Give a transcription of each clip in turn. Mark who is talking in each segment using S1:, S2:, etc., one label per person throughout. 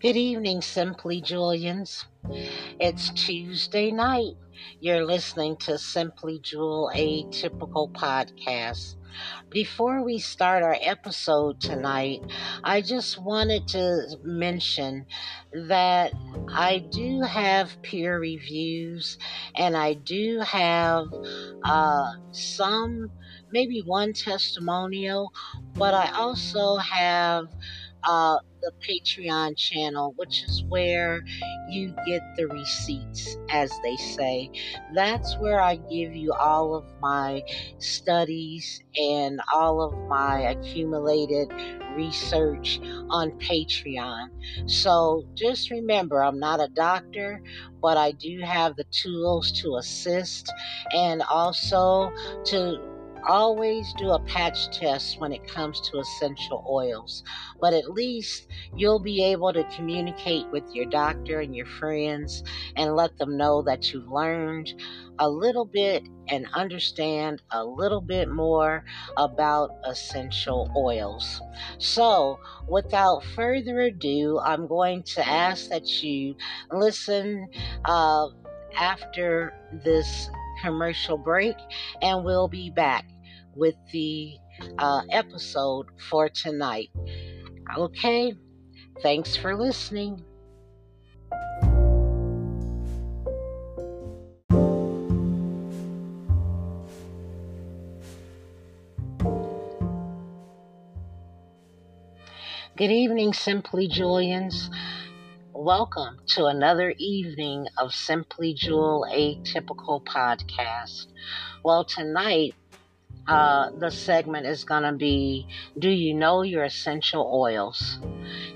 S1: Good evening, Simply Julians. It's Tuesday night. You're listening to Simply Jewel, a typical podcast. Before we start our episode tonight, I just wanted to mention that I do have peer reviews and I do have uh, some, maybe one testimonial, but I also have uh, the Patreon channel, which is where you get the receipts, as they say. That's where I give you all of my studies and all of my accumulated research on Patreon. So just remember, I'm not a doctor, but I do have the tools to assist and also to always do a patch test when it comes to essential oils, but at least you'll be able to communicate with your doctor and your friends and let them know that you've learned a little bit and understand a little bit more about essential oils. So, without further ado, I'm going to ask that you listen uh, after this commercial break, and we'll be back with the uh, episode for tonight. Okay, thanks for listening. Good evening, Simply Julians. Welcome to another evening of Simply Jewel Atypical Podcast. Well, tonight, uh, the segment is going to be Do you know your essential oils?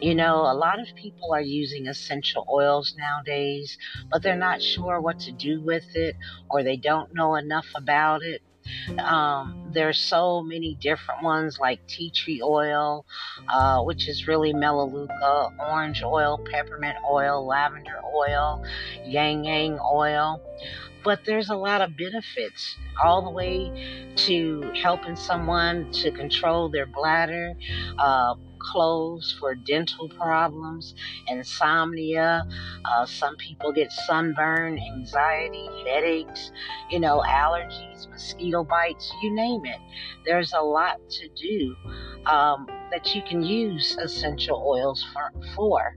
S1: You know, a lot of people are using essential oils nowadays, but they're not sure what to do with it or they don't know enough about it. Um, there's so many different ones like tea tree oil, uh, which is really melaleuca, orange oil, peppermint oil, lavender oil, ylang ylang oil. But there's a lot of benefits, all the way to helping someone to control their bladder, uh, cloves for dental problems, insomnia. Uh, some people get sunburn, anxiety, headaches, you know, allergies, mosquito bites, you name it. There's a lot to do um, that you can use essential oils for. for.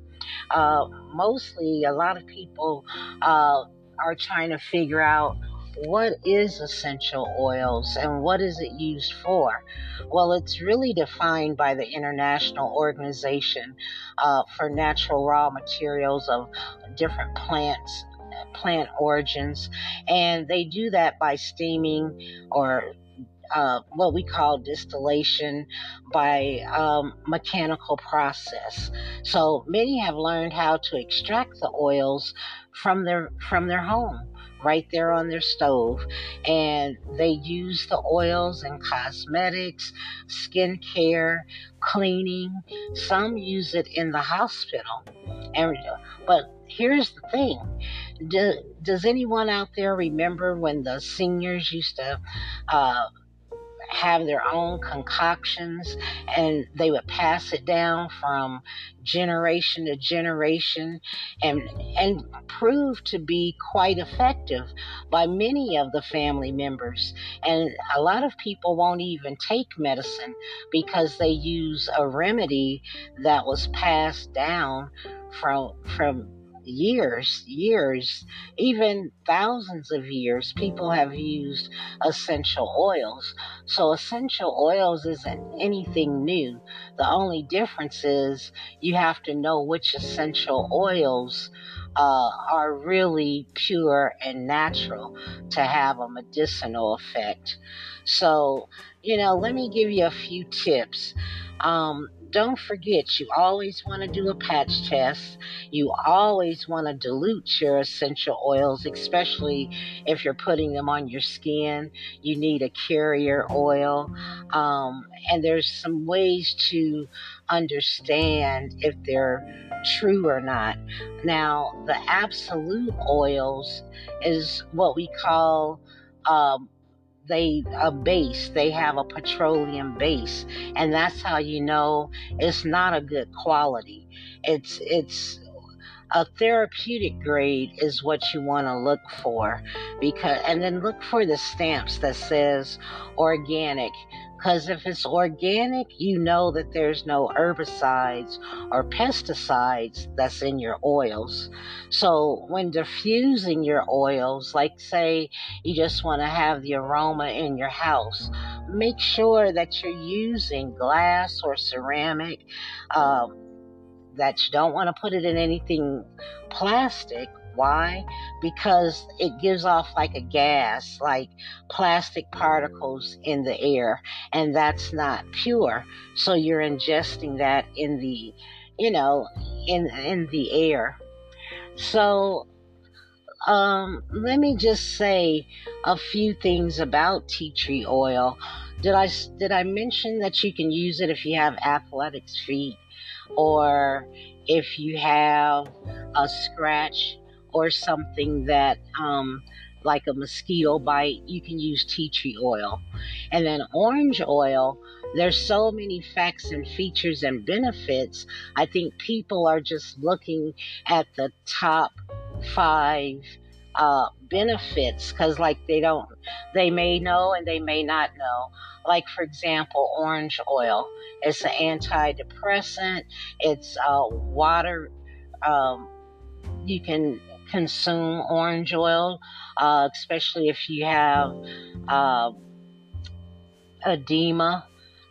S1: Uh, mostly, a lot of people uh, are trying to figure out what is essential oils and what is it used for? Well, it's really defined by the International Organization uh, for Natural Raw Materials of different plants, plant origins, and they do that by steaming or uh, what we call distillation by um, mechanical process. So many have learned how to extract the oils from their from their home right there on their stove. And they use the oils in cosmetics, skincare, cleaning. Some use it in the hospital. And but here's the thing. Do, does anyone out there remember when the seniors used to uh, have their own concoctions and they would pass it down from generation to generation and and prove to be quite effective by many of the family members. And a lot of people won't even take medicine because they use a remedy that was passed down from from years, years, even thousands of years, people have used essential oils. So, essential oils isn't anything new. The only difference is you have to know which essential oils uh, are really pure and natural to have a medicinal effect. So, you know, let me give you a few tips. Um, don't forget, you always want to do a patch test. You always want to dilute your essential oils, especially if you're putting them on your skin. You need a carrier oil. Um, and there's some ways to understand if they're true or not. Now, the absolute oils is what we call um, they a base they have a petroleum base. And that's how you know it's not a good quality. It's it's a therapeutic grade is what you want to look for because and then look for the stamps that says organic because if it's organic, you know that there's no herbicides or pesticides that's in your oils. So when diffusing your oils, like say you just want to have the aroma in your house, make sure that you're using glass or ceramic. Um, that you don't want to put it in anything plastic why? Because it gives off like a gas, like plastic particles in the air, and that's not pure. So you're ingesting that in the, you know, in in the air. So um, let me just say a few things about tea tree oil. Did I did I mention that you can use it if you have athletics feet, or if you have a scratch or something that um, like a mosquito bite, you can use tea tree oil. And then orange oil, there's so many facts and features and benefits. I think people are just looking at the top five uh, benefits because, like, they don't, they may know and they may not know. Like, for example, orange oil. It's an antidepressant. It's uh, water. Um, you can consume orange oil, uh, especially if you have uh, edema.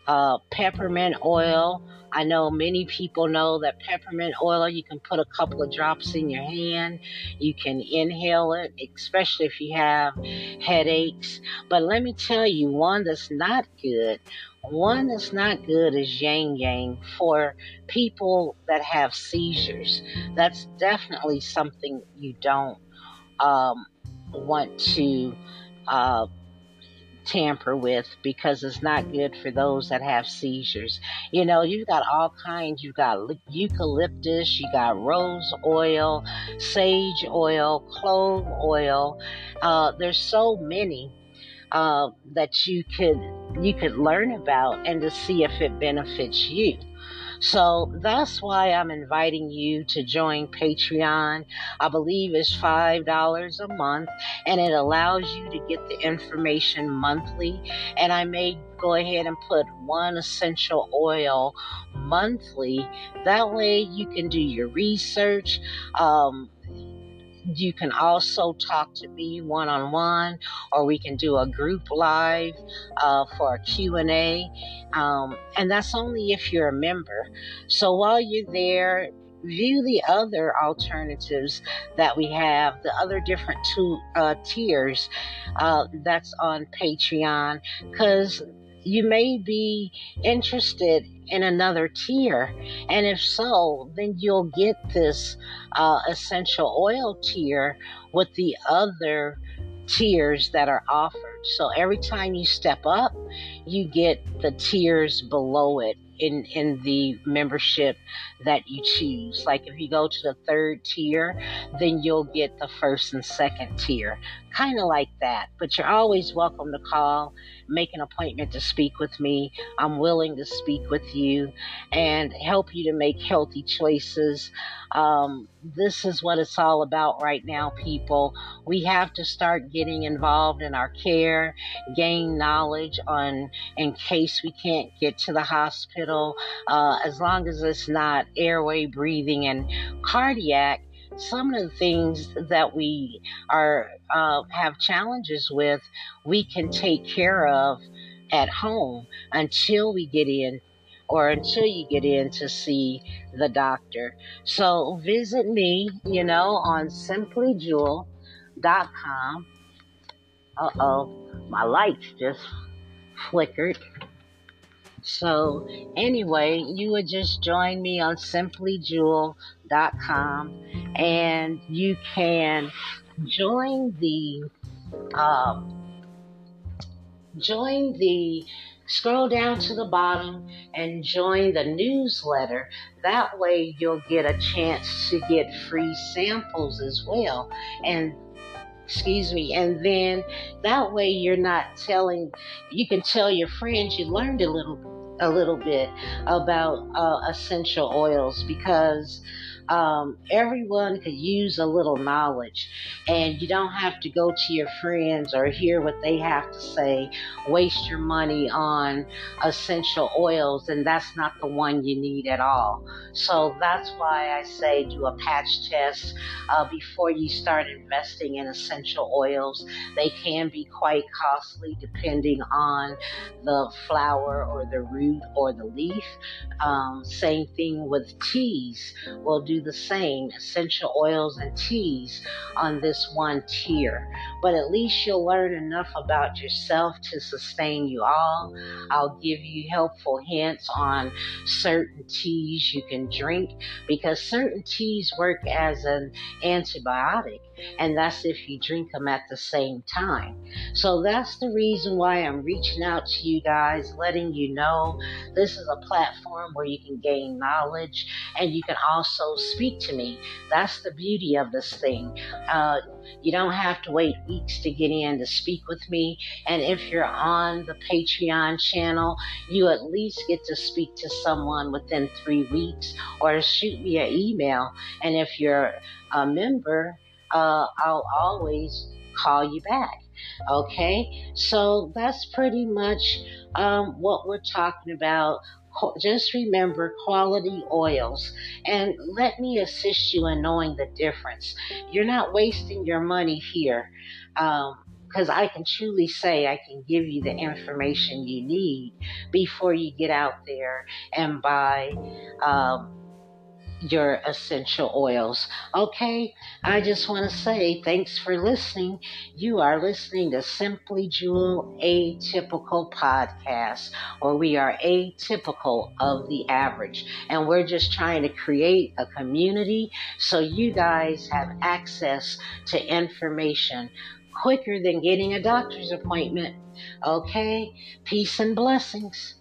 S1: Uh, peppermint oil. I know many people know that peppermint oil, you can put a couple of drops in your hand. You can inhale it, especially if you have headaches. But let me tell you, one that's not good one that's not good is ylang ylang for people that have seizures. That's definitely something you don't um, want to uh, tamper with because it's not good for those that have seizures. You know, you've got all kinds. You've got eucalyptus, you got rose oil, sage oil, clove oil. Uh, there's so many uh, that you could you could learn about and to see if it benefits you. So that's why I'm inviting you to join Patreon. I believe it's $5 a month and it allows you to get the information monthly. And I may go ahead and put one essential oil monthly. That way you can do your research. Um, you can also talk to me one on one, or we can do a group live uh, for a Q and A, um, and that's only if you're a member. So while you're there, view the other alternatives that we have, the other different two uh, tiers uh, that's on Patreon, because you may be interested in another tier. And if so, then you'll get this uh, essential oil tier with the other tiers that are offered. So every time you step up, you get the tiers below it in in the membership that you choose. Like if you go to the third tier, then you'll get the first and second tier. Kind of like that. But you're always welcome to call, make an appointment to speak with me. I'm willing to speak with you and help you to make healthy choices. Um, this is what it's all about right now, people. We have to start getting involved in our care, gain knowledge on in case we can't get to the hospital. Uh, as long as it's not airway breathing and cardiac, some of the things that we are uh, have challenges with, we can take care of at home until we get in or until you get in to see the doctor. So visit me, you know, on simplyjewel.com. Uh oh, my lights just flickered. So, anyway, you would just join me on simplyjewel.com and you can join the um, join the scroll down to the bottom and join the newsletter. That way, you'll get a chance to get free samples as well. And excuse me. And then that way you're not telling you can tell your friends you learned a little a little bit about uh, essential oils because um, everyone could use a little knowledge, and you don't have to go to your friends or hear what they have to say, waste your money on essential oils, and that's not the one you need at all. So that's why I say do a patch test uh, before you start investing in essential oils. They can be quite costly depending on the flower or the root or the leaf. Um, same thing with teas. We'll do the same essential oils and teas on this one tier. But at least you'll learn enough about yourself to sustain you all. I'll give you helpful hints on certain teas you can drink because certain teas work as an antibiotic and that's if you drink them at the same time. So that's the reason why I'm reaching out to you guys, letting you know this is a platform where you can gain knowledge and you can also speak to me. That's the beauty of this thing. Uh, you don't have to wait weeks to get in to speak with me. And if you're on the Patreon channel, you at least get to speak to someone within three weeks or shoot me an email. And if you're a member, uh, I'll always call you back. Okay, so that's pretty much um, what we're talking about. Just remember quality oils and let me assist you in knowing the difference. You're not wasting your money here. because um, I can truly say I can give you the information you need before you get out there and buy um, your essential oils. Okay, I just want to say thanks for listening. You are listening to Simply Jewel Atypical Podcast, where we are atypical of the average. And we're just trying to create a community so you guys have access to information quicker than getting a doctor's appointment. Okay, peace and blessings.